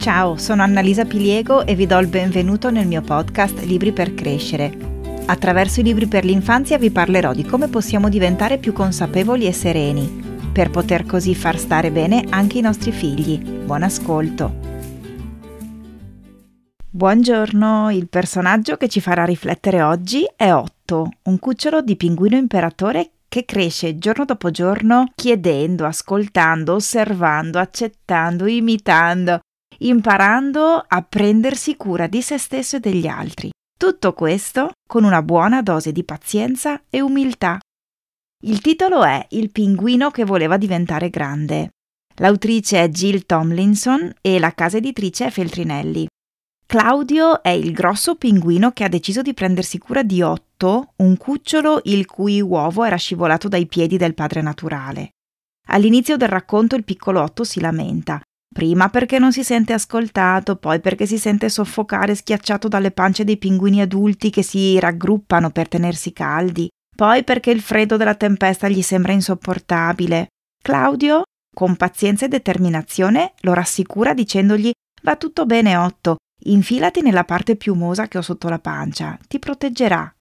Ciao, sono Annalisa Piliego e vi do il benvenuto nel mio podcast Libri per crescere. Attraverso i libri per l'infanzia vi parlerò di come possiamo diventare più consapevoli e sereni, per poter così far stare bene anche i nostri figli. Buon ascolto. Buongiorno, il personaggio che ci farà riflettere oggi è Otto, un cucciolo di pinguino imperatore che cresce giorno dopo giorno chiedendo, ascoltando, osservando, accettando, imitando imparando a prendersi cura di se stesso e degli altri. Tutto questo con una buona dose di pazienza e umiltà. Il titolo è Il pinguino che voleva diventare grande. L'autrice è Jill Tomlinson e la casa editrice è Feltrinelli. Claudio è il grosso pinguino che ha deciso di prendersi cura di Otto, un cucciolo il cui uovo era scivolato dai piedi del padre naturale. All'inizio del racconto il piccolo Otto si lamenta. Prima perché non si sente ascoltato, poi perché si sente soffocare schiacciato dalle pance dei pinguini adulti che si raggruppano per tenersi caldi, poi perché il freddo della tempesta gli sembra insopportabile. Claudio, con pazienza e determinazione, lo rassicura dicendogli Va tutto bene, Otto, infilati nella parte piumosa che ho sotto la pancia, ti proteggerà.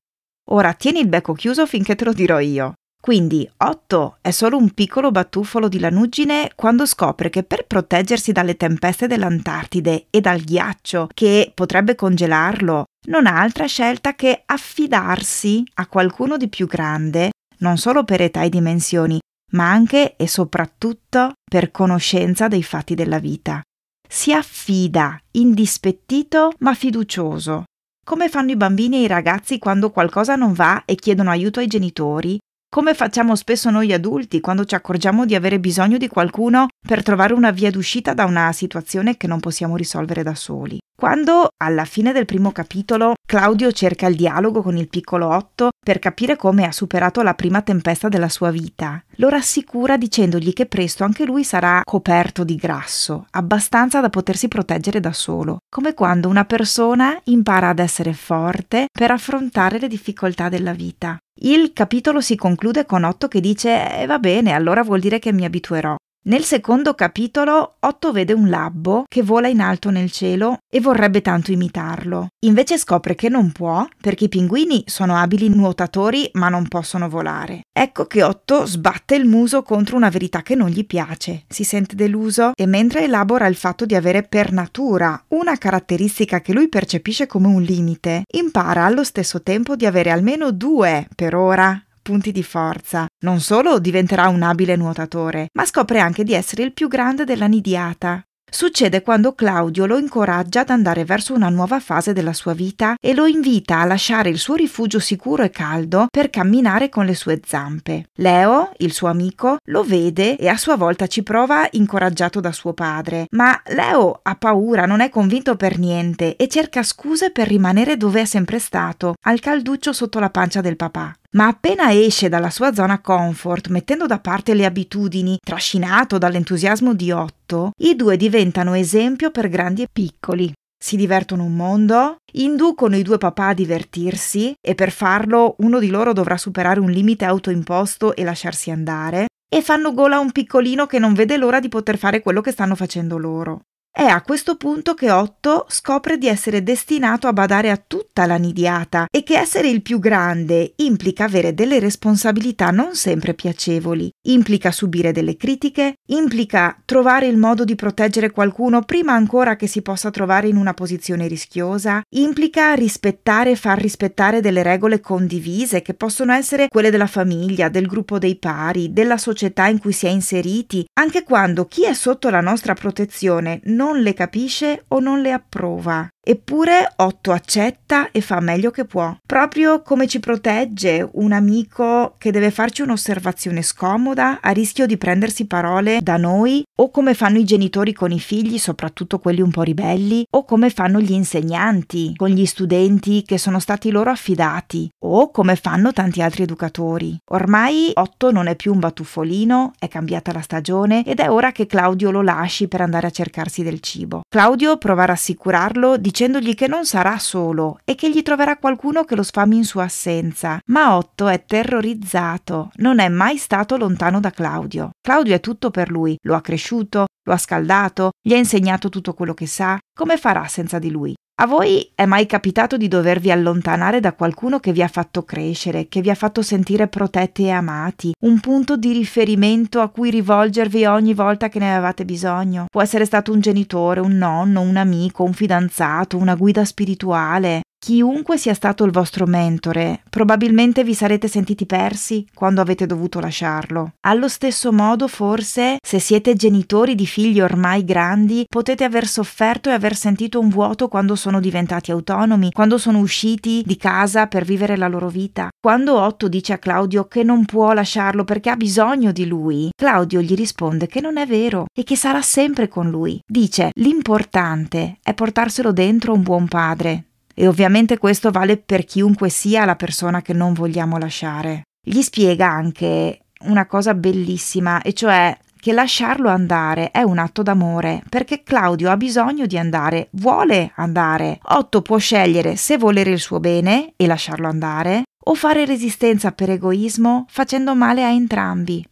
Ora tieni il becco chiuso finché te lo dirò io. Quindi Otto è solo un piccolo batuffolo di lanuggine quando scopre che per proteggersi dalle tempeste dell'Antartide e dal ghiaccio che potrebbe congelarlo, non ha altra scelta che affidarsi a qualcuno di più grande, non solo per età e dimensioni, ma anche e soprattutto per conoscenza dei fatti della vita. Si affida, indispettito ma fiducioso, come fanno i bambini e i ragazzi quando qualcosa non va e chiedono aiuto ai genitori, come facciamo spesso noi adulti quando ci accorgiamo di avere bisogno di qualcuno per trovare una via d'uscita da una situazione che non possiamo risolvere da soli. Quando, alla fine del primo capitolo, Claudio cerca il dialogo con il piccolo Otto per capire come ha superato la prima tempesta della sua vita, lo rassicura dicendogli che presto anche lui sarà coperto di grasso, abbastanza da potersi proteggere da solo, come quando una persona impara ad essere forte per affrontare le difficoltà della vita. Il capitolo si conclude con Otto che dice: eh, Va bene, allora vuol dire che mi abituerò. Nel secondo capitolo Otto vede un labbo che vola in alto nel cielo e vorrebbe tanto imitarlo. Invece scopre che non può perché i pinguini sono abili nuotatori ma non possono volare. Ecco che Otto sbatte il muso contro una verità che non gli piace, si sente deluso e mentre elabora il fatto di avere per natura una caratteristica che lui percepisce come un limite, impara allo stesso tempo di avere almeno due, per ora, punti di forza. Non solo diventerà un abile nuotatore, ma scopre anche di essere il più grande della nidiata. Succede quando Claudio lo incoraggia ad andare verso una nuova fase della sua vita e lo invita a lasciare il suo rifugio sicuro e caldo per camminare con le sue zampe. Leo, il suo amico, lo vede e a sua volta ci prova incoraggiato da suo padre, ma Leo ha paura, non è convinto per niente e cerca scuse per rimanere dove è sempre stato, al calduccio sotto la pancia del papà. Ma appena esce dalla sua zona comfort, mettendo da parte le abitudini, trascinato dall'entusiasmo di Otto, i due diventano esempio per grandi e piccoli. Si divertono un mondo, inducono i due papà a divertirsi e per farlo uno di loro dovrà superare un limite autoimposto e lasciarsi andare, e fanno gola a un piccolino che non vede l'ora di poter fare quello che stanno facendo loro. È a questo punto che Otto scopre di essere destinato a badare a tutta la nidiata e che essere il più grande implica avere delle responsabilità non sempre piacevoli, implica subire delle critiche, implica trovare il modo di proteggere qualcuno prima ancora che si possa trovare in una posizione rischiosa, implica rispettare e far rispettare delle regole condivise che possono essere quelle della famiglia, del gruppo dei pari, della società in cui si è inseriti, anche quando chi è sotto la nostra protezione non le capisce o non le approva. Eppure Otto accetta e fa meglio che può, proprio come ci protegge un amico che deve farci un'osservazione scomoda a rischio di prendersi parole da noi, o come fanno i genitori con i figli, soprattutto quelli un po' ribelli, o come fanno gli insegnanti con gli studenti che sono stati loro affidati, o come fanno tanti altri educatori. Ormai Otto non è più un batuffolino, è cambiata la stagione ed è ora che Claudio lo lasci per andare a cercarsi del cibo. Claudio prova a rassicurarlo dicendogli che non sarà solo e che gli troverà qualcuno che lo sfami in sua assenza. Ma Otto è terrorizzato, non è mai stato lontano da Claudio. Claudio è tutto per lui, lo ha cresciuto, lo ha scaldato, gli ha insegnato tutto quello che sa. Come farà senza di lui? A voi è mai capitato di dovervi allontanare da qualcuno che vi ha fatto crescere, che vi ha fatto sentire protetti e amati, un punto di riferimento a cui rivolgervi ogni volta che ne avevate bisogno? Può essere stato un genitore, un nonno, un amico, un fidanzato, una guida spirituale, Chiunque sia stato il vostro mentore, probabilmente vi sarete sentiti persi quando avete dovuto lasciarlo. Allo stesso modo, forse, se siete genitori di figli ormai grandi, potete aver sofferto e aver sentito un vuoto quando sono diventati autonomi, quando sono usciti di casa per vivere la loro vita. Quando Otto dice a Claudio che non può lasciarlo perché ha bisogno di lui, Claudio gli risponde che non è vero e che sarà sempre con lui. Dice: L'importante è portarselo dentro un buon padre, e ovviamente questo vale per chiunque sia la persona che non vogliamo lasciare. Gli spiega anche una cosa bellissima, e cioè che lasciarlo andare è un atto d'amore, perché Claudio ha bisogno di andare, vuole andare. Otto può scegliere se volere il suo bene e lasciarlo andare, o fare resistenza per egoismo facendo male a entrambi.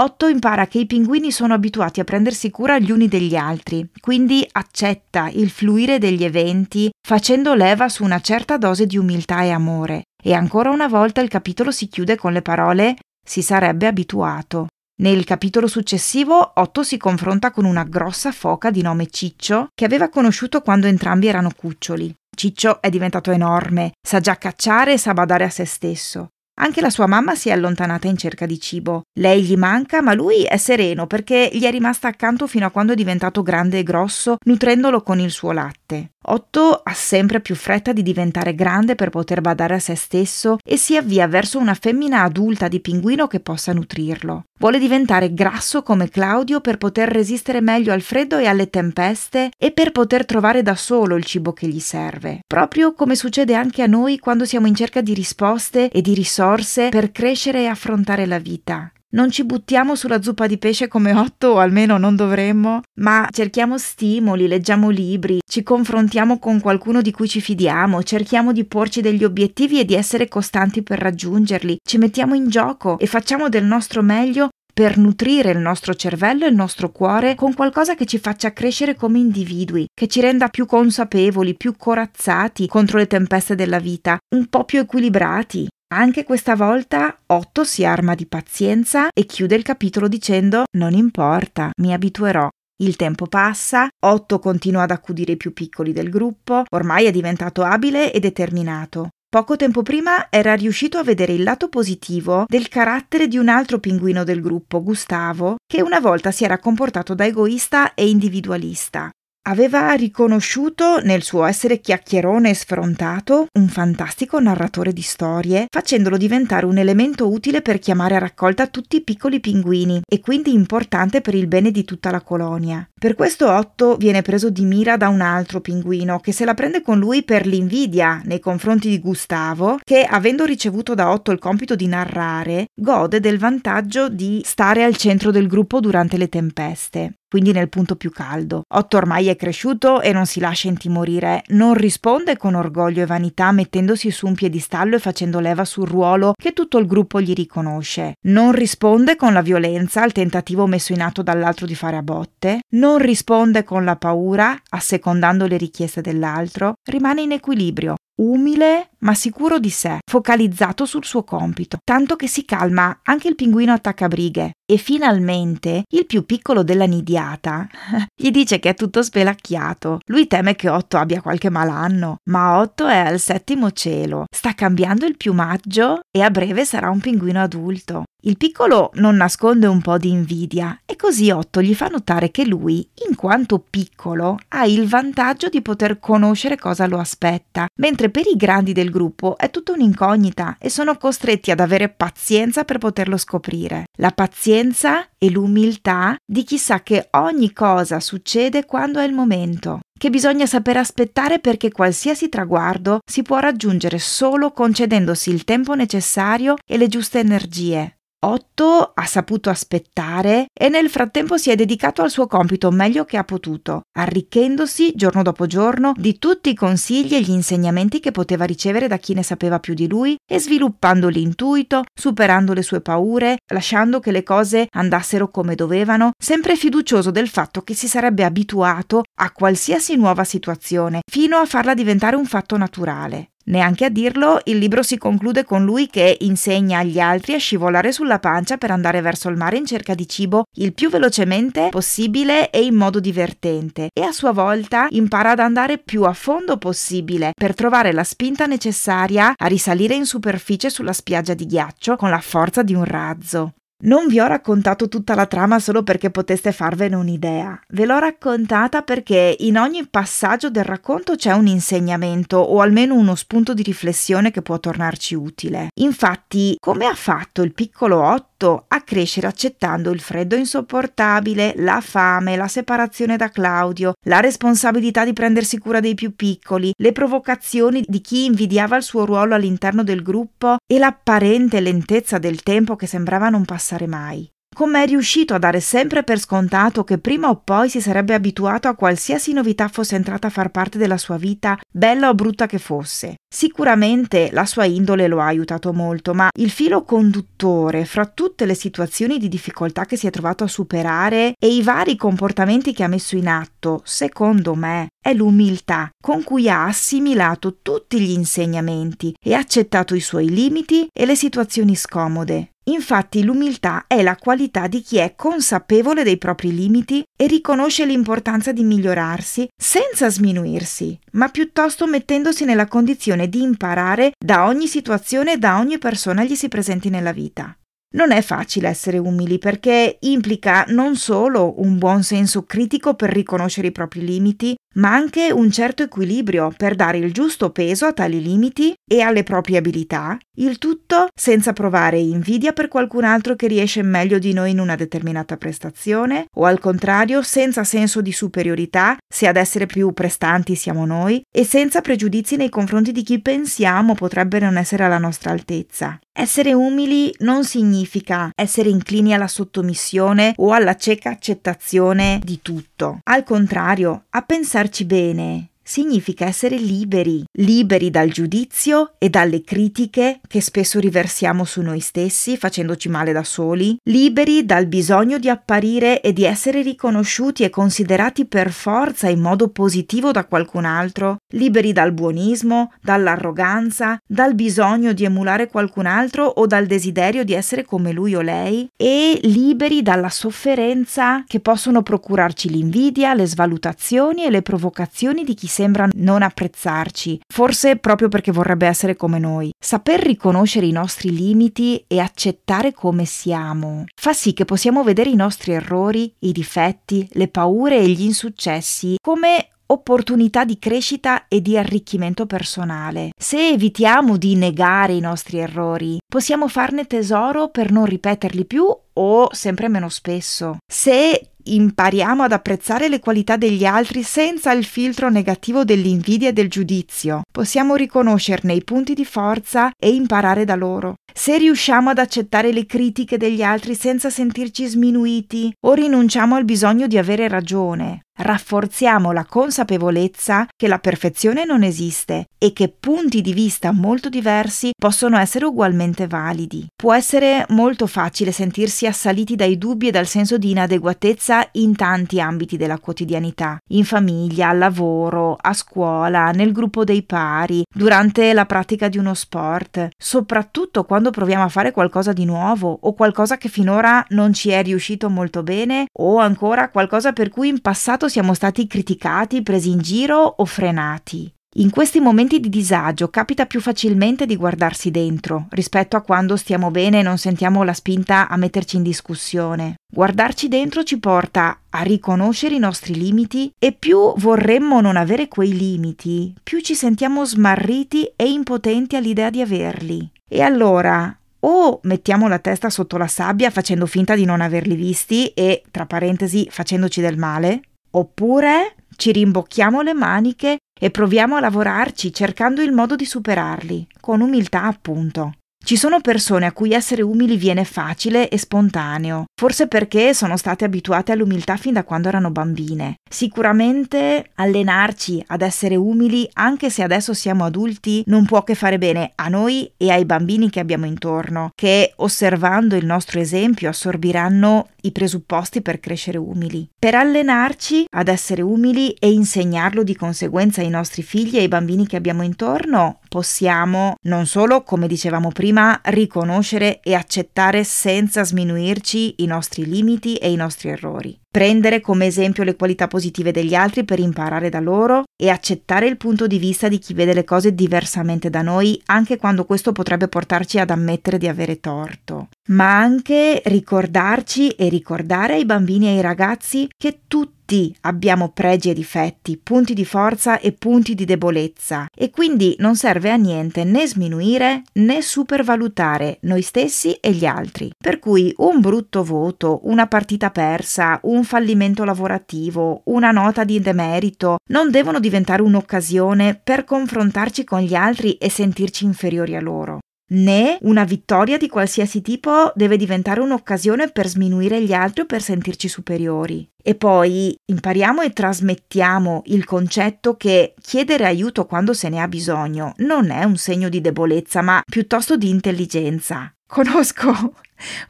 Otto impara che i pinguini sono abituati a prendersi cura gli uni degli altri, quindi accetta il fluire degli eventi facendo leva su una certa dose di umiltà e amore. E ancora una volta il capitolo si chiude con le parole si sarebbe abituato. Nel capitolo successivo Otto si confronta con una grossa foca di nome Ciccio che aveva conosciuto quando entrambi erano cuccioli. Ciccio è diventato enorme, sa già cacciare e sa badare a se stesso. Anche la sua mamma si è allontanata in cerca di cibo. Lei gli manca, ma lui è sereno perché gli è rimasta accanto fino a quando è diventato grande e grosso, nutrendolo con il suo latte. Otto ha sempre più fretta di diventare grande per poter badare a se stesso e si avvia verso una femmina adulta di pinguino che possa nutrirlo. Vuole diventare grasso come Claudio per poter resistere meglio al freddo e alle tempeste e per poter trovare da solo il cibo che gli serve. Proprio come succede anche a noi quando siamo in cerca di risposte e di risorse per crescere e affrontare la vita. Non ci buttiamo sulla zuppa di pesce come otto, o almeno non dovremmo, ma cerchiamo stimoli, leggiamo libri, ci confrontiamo con qualcuno di cui ci fidiamo, cerchiamo di porci degli obiettivi e di essere costanti per raggiungerli, ci mettiamo in gioco e facciamo del nostro meglio per nutrire il nostro cervello e il nostro cuore con qualcosa che ci faccia crescere come individui, che ci renda più consapevoli, più corazzati contro le tempeste della vita, un po' più equilibrati, anche questa volta Otto si arma di pazienza e chiude il capitolo dicendo Non importa, mi abituerò. Il tempo passa, Otto continua ad accudire i più piccoli del gruppo, ormai è diventato abile e determinato. Poco tempo prima era riuscito a vedere il lato positivo del carattere di un altro pinguino del gruppo, Gustavo, che una volta si era comportato da egoista e individualista aveva riconosciuto nel suo essere chiacchierone e sfrontato un fantastico narratore di storie, facendolo diventare un elemento utile per chiamare a raccolta tutti i piccoli pinguini e quindi importante per il bene di tutta la colonia. Per questo Otto viene preso di mira da un altro pinguino che se la prende con lui per l'invidia nei confronti di Gustavo, che avendo ricevuto da Otto il compito di narrare, gode del vantaggio di stare al centro del gruppo durante le tempeste quindi nel punto più caldo. Otto ormai è cresciuto e non si lascia intimorire, non risponde con orgoglio e vanità mettendosi su un piedistallo e facendo leva sul ruolo che tutto il gruppo gli riconosce, non risponde con la violenza al tentativo messo in atto dall'altro di fare a botte, non risponde con la paura, assecondando le richieste dell'altro, rimane in equilibrio, umile ma sicuro di sé, focalizzato sul suo compito, tanto che si calma anche il pinguino attaccabrighe. E finalmente il più piccolo della nidiata gli dice che è tutto spelacchiato. Lui teme che Otto abbia qualche malanno, ma Otto è al settimo cielo, sta cambiando il piumaggio e a breve sarà un pinguino adulto. Il piccolo non nasconde un po' di invidia e così Otto gli fa notare che lui, in quanto piccolo, ha il vantaggio di poter conoscere cosa lo aspetta, mentre per i grandi del gruppo è tutta un'incognita e sono costretti ad avere pazienza per poterlo scoprire. La pazienza e l'umiltà di chi sa che ogni cosa succede quando è il momento che bisogna saper aspettare perché qualsiasi traguardo si può raggiungere solo concedendosi il tempo necessario e le giuste energie. Otto ha saputo aspettare e nel frattempo si è dedicato al suo compito meglio che ha potuto, arricchendosi giorno dopo giorno di tutti i consigli e gli insegnamenti che poteva ricevere da chi ne sapeva più di lui e sviluppando l'intuito, superando le sue paure, lasciando che le cose andassero come dovevano, sempre fiducioso del fatto che si sarebbe abituato a qualsiasi nuova situazione, fino a farla diventare un fatto naturale. Neanche a dirlo, il libro si conclude con lui che insegna agli altri a scivolare sulla pancia per andare verso il mare in cerca di cibo il più velocemente possibile e in modo divertente e a sua volta impara ad andare più a fondo possibile per trovare la spinta necessaria a risalire in superficie sulla spiaggia di ghiaccio con la forza di un razzo. Non vi ho raccontato tutta la trama solo perché poteste farvene un'idea. Ve l'ho raccontata perché in ogni passaggio del racconto c'è un insegnamento o almeno uno spunto di riflessione che può tornarci utile. Infatti, come ha fatto il piccolo Otto a crescere accettando il freddo insopportabile, la fame, la separazione da Claudio, la responsabilità di prendersi cura dei più piccoli, le provocazioni di chi invidiava il suo ruolo all'interno del gruppo e l'apparente lentezza del tempo che sembrava non passare mai. Come è riuscito a dare sempre per scontato che prima o poi si sarebbe abituato a qualsiasi novità fosse entrata a far parte della sua vita, bella o brutta che fosse. Sicuramente la sua indole lo ha aiutato molto, ma il filo conduttore fra tutte le situazioni di difficoltà che si è trovato a superare e i vari comportamenti che ha messo in atto, secondo me, è l'umiltà con cui ha assimilato tutti gli insegnamenti e accettato i suoi limiti e le situazioni scomode. Infatti l'umiltà è la qualità di chi è consapevole dei propri limiti e riconosce l'importanza di migliorarsi senza sminuirsi, ma piuttosto mettendosi nella condizione di imparare da ogni situazione e da ogni persona gli si presenti nella vita. Non è facile essere umili perché implica non solo un buon senso critico per riconoscere i propri limiti, ma anche un certo equilibrio per dare il giusto peso a tali limiti e alle proprie abilità, il tutto senza provare invidia per qualcun altro che riesce meglio di noi in una determinata prestazione o al contrario senza senso di superiorità se ad essere più prestanti siamo noi e senza pregiudizi nei confronti di chi pensiamo potrebbe non essere alla nostra altezza. Essere umili non significa essere inclini alla sottomissione o alla cieca accettazione di tutto. Al contrario, a pensarci bene, significa essere liberi, liberi dal giudizio e dalle critiche che spesso riversiamo su noi stessi facendoci male da soli, liberi dal bisogno di apparire e di essere riconosciuti e considerati per forza in modo positivo da qualcun altro, liberi dal buonismo, dall'arroganza, dal bisogno di emulare qualcun altro o dal desiderio di essere come lui o lei e liberi dalla sofferenza che possono procurarci l'invidia, le svalutazioni e le provocazioni di chi sembra non apprezzarci, forse proprio perché vorrebbe essere come noi. Saper riconoscere i nostri limiti e accettare come siamo fa sì che possiamo vedere i nostri errori, i difetti, le paure e gli insuccessi come opportunità di crescita e di arricchimento personale. Se evitiamo di negare i nostri errori, possiamo farne tesoro per non ripeterli più o sempre meno spesso. Se impariamo ad apprezzare le qualità degli altri senza il filtro negativo dell'invidia e del giudizio. Possiamo riconoscerne i punti di forza e imparare da loro. Se riusciamo ad accettare le critiche degli altri senza sentirci sminuiti o rinunciamo al bisogno di avere ragione, rafforziamo la consapevolezza che la perfezione non esiste e che punti di vista molto diversi possono essere ugualmente validi. Può essere molto facile sentirsi assaliti dai dubbi e dal senso di inadeguatezza in tanti ambiti della quotidianità, in famiglia, al lavoro, a scuola, nel gruppo dei pari, durante la pratica di uno sport, soprattutto quando proviamo a fare qualcosa di nuovo o qualcosa che finora non ci è riuscito molto bene o ancora qualcosa per cui in passato siamo stati criticati, presi in giro o frenati. In questi momenti di disagio capita più facilmente di guardarsi dentro rispetto a quando stiamo bene e non sentiamo la spinta a metterci in discussione. Guardarci dentro ci porta a riconoscere i nostri limiti e più vorremmo non avere quei limiti, più ci sentiamo smarriti e impotenti all'idea di averli. E allora o mettiamo la testa sotto la sabbia facendo finta di non averli visti e, tra parentesi, facendoci del male, oppure ci rimbocchiamo le maniche e proviamo a lavorarci cercando il modo di superarli, con umiltà appunto. Ci sono persone a cui essere umili viene facile e spontaneo, forse perché sono state abituate all'umiltà fin da quando erano bambine. Sicuramente allenarci ad essere umili, anche se adesso siamo adulti, non può che fare bene a noi e ai bambini che abbiamo intorno, che osservando il nostro esempio assorbiranno i presupposti per crescere umili. Per allenarci ad essere umili e insegnarlo di conseguenza ai nostri figli e ai bambini che abbiamo intorno, possiamo non solo, come dicevamo prima, riconoscere e accettare senza sminuirci i nostri limiti e i nostri errori. Prendere come esempio le qualità positive degli altri per imparare da loro e accettare il punto di vista di chi vede le cose diversamente da noi, anche quando questo potrebbe portarci ad ammettere di avere torto. Ma anche ricordarci e ricordare ai bambini e ai ragazzi che tutti abbiamo pregi e difetti, punti di forza e punti di debolezza e quindi non serve a niente né sminuire né supervalutare noi stessi e gli altri. Per cui un brutto voto, una partita persa, un fallimento lavorativo, una nota di demerito non devono diventare un'occasione per confrontarci con gli altri e sentirci inferiori a loro né una vittoria di qualsiasi tipo deve diventare un'occasione per sminuire gli altri o per sentirci superiori. E poi impariamo e trasmettiamo il concetto che chiedere aiuto quando se ne ha bisogno non è un segno di debolezza, ma piuttosto di intelligenza. Conosco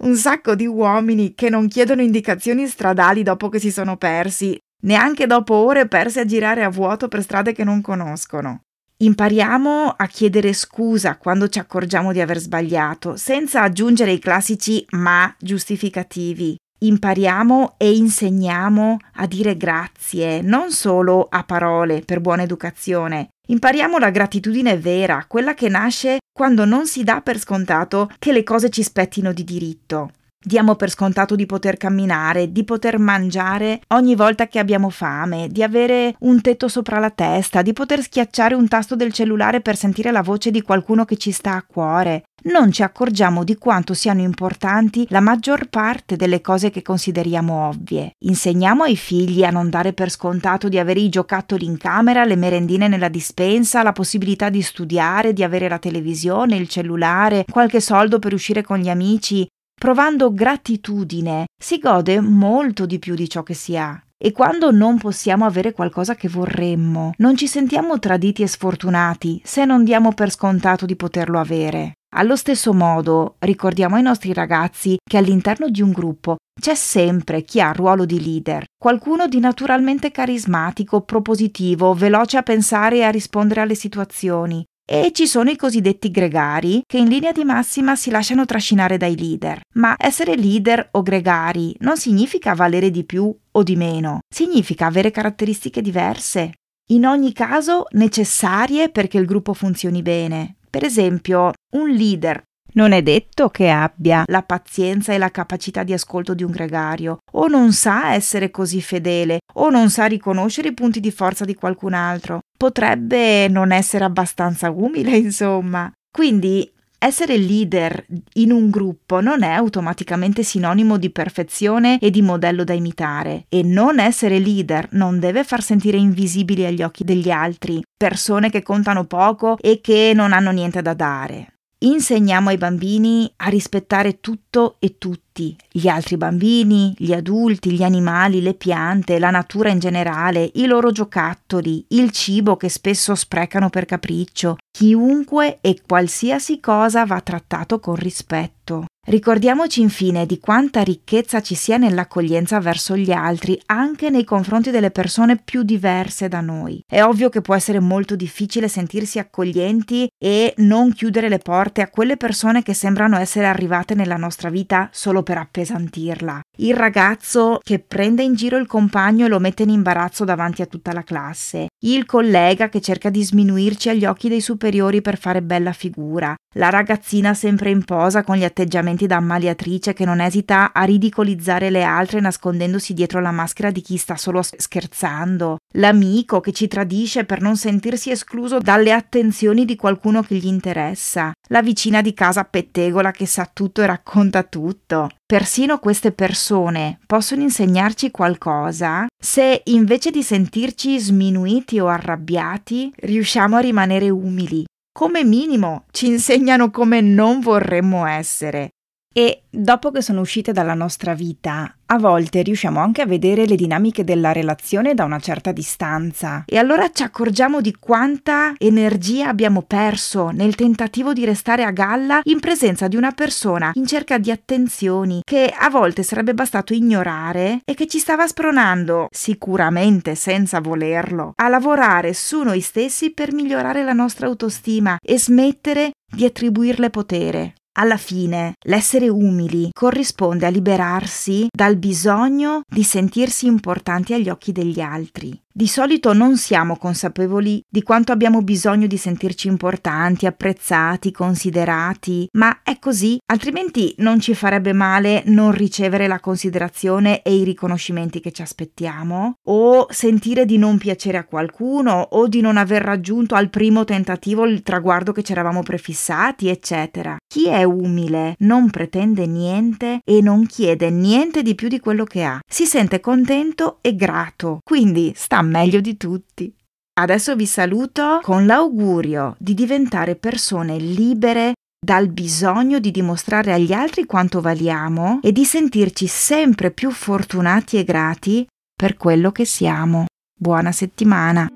un sacco di uomini che non chiedono indicazioni stradali dopo che si sono persi, neanche dopo ore perse a girare a vuoto per strade che non conoscono. Impariamo a chiedere scusa quando ci accorgiamo di aver sbagliato, senza aggiungere i classici ma giustificativi. Impariamo e insegniamo a dire grazie, non solo a parole per buona educazione. Impariamo la gratitudine vera, quella che nasce quando non si dà per scontato che le cose ci spettino di diritto. Diamo per scontato di poter camminare, di poter mangiare ogni volta che abbiamo fame, di avere un tetto sopra la testa, di poter schiacciare un tasto del cellulare per sentire la voce di qualcuno che ci sta a cuore. Non ci accorgiamo di quanto siano importanti la maggior parte delle cose che consideriamo ovvie. Insegniamo ai figli a non dare per scontato di avere i giocattoli in camera, le merendine nella dispensa, la possibilità di studiare, di avere la televisione, il cellulare, qualche soldo per uscire con gli amici, Provando gratitudine si gode molto di più di ciò che si ha. E quando non possiamo avere qualcosa che vorremmo, non ci sentiamo traditi e sfortunati se non diamo per scontato di poterlo avere. Allo stesso modo, ricordiamo ai nostri ragazzi che all'interno di un gruppo c'è sempre chi ha ruolo di leader, qualcuno di naturalmente carismatico, propositivo, veloce a pensare e a rispondere alle situazioni, e ci sono i cosiddetti gregari che in linea di massima si lasciano trascinare dai leader. Ma essere leader o gregari non significa valere di più o di meno, significa avere caratteristiche diverse, in ogni caso necessarie perché il gruppo funzioni bene. Per esempio, un leader non è detto che abbia la pazienza e la capacità di ascolto di un gregario, o non sa essere così fedele, o non sa riconoscere i punti di forza di qualcun altro. Potrebbe non essere abbastanza umile, insomma. Quindi essere leader in un gruppo non è automaticamente sinonimo di perfezione e di modello da imitare e non essere leader non deve far sentire invisibili agli occhi degli altri persone che contano poco e che non hanno niente da dare. Insegniamo ai bambini a rispettare tutto e tutti, gli altri bambini, gli adulti, gli animali, le piante, la natura in generale, i loro giocattoli, il cibo che spesso sprecano per capriccio. Chiunque e qualsiasi cosa va trattato con rispetto. Ricordiamoci infine di quanta ricchezza ci sia nell'accoglienza verso gli altri, anche nei confronti delle persone più diverse da noi. È ovvio che può essere molto difficile sentirsi accoglienti e non chiudere le porte a quelle persone che sembrano essere arrivate nella nostra vita solo per appesantirla. Il ragazzo che prende in giro il compagno e lo mette in imbarazzo davanti a tutta la classe. Il collega che cerca di sminuirci agli occhi dei superiori per fare bella figura. La ragazzina sempre in posa con gli atteggiamenti da ammaliatrice che non esita a ridicolizzare le altre nascondendosi dietro la maschera di chi sta solo scherzando, l'amico che ci tradisce per non sentirsi escluso dalle attenzioni di qualcuno che gli interessa, la vicina di casa pettegola che sa tutto e racconta tutto. Persino queste persone possono insegnarci qualcosa? Se invece di sentirci sminuiti o arrabbiati riusciamo a rimanere umili come minimo ci insegnano come non vorremmo essere. E dopo che sono uscite dalla nostra vita, a volte riusciamo anche a vedere le dinamiche della relazione da una certa distanza e allora ci accorgiamo di quanta energia abbiamo perso nel tentativo di restare a galla in presenza di una persona in cerca di attenzioni che a volte sarebbe bastato ignorare e che ci stava spronando, sicuramente senza volerlo, a lavorare su noi stessi per migliorare la nostra autostima e smettere di attribuirle potere. Alla fine, l'essere umili corrisponde a liberarsi dal bisogno di sentirsi importanti agli occhi degli altri. Di solito non siamo consapevoli di quanto abbiamo bisogno di sentirci importanti, apprezzati, considerati, ma è così, altrimenti non ci farebbe male non ricevere la considerazione e i riconoscimenti che ci aspettiamo, o sentire di non piacere a qualcuno, o di non aver raggiunto al primo tentativo il traguardo che ci eravamo prefissati, eccetera. Chi è umile non pretende niente e non chiede niente di più di quello che ha. Si sente contento e grato, quindi sta meglio di tutti. Adesso vi saluto con l'augurio di diventare persone libere dal bisogno di dimostrare agli altri quanto valiamo e di sentirci sempre più fortunati e grati per quello che siamo. Buona settimana!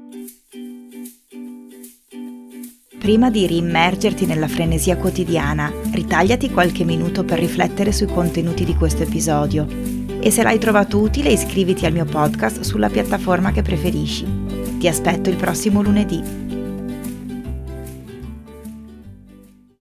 Prima di riimmergerti nella frenesia quotidiana, ritagliati qualche minuto per riflettere sui contenuti di questo episodio e se l'hai trovato utile iscriviti al mio podcast sulla piattaforma che preferisci. Ti aspetto il prossimo lunedì.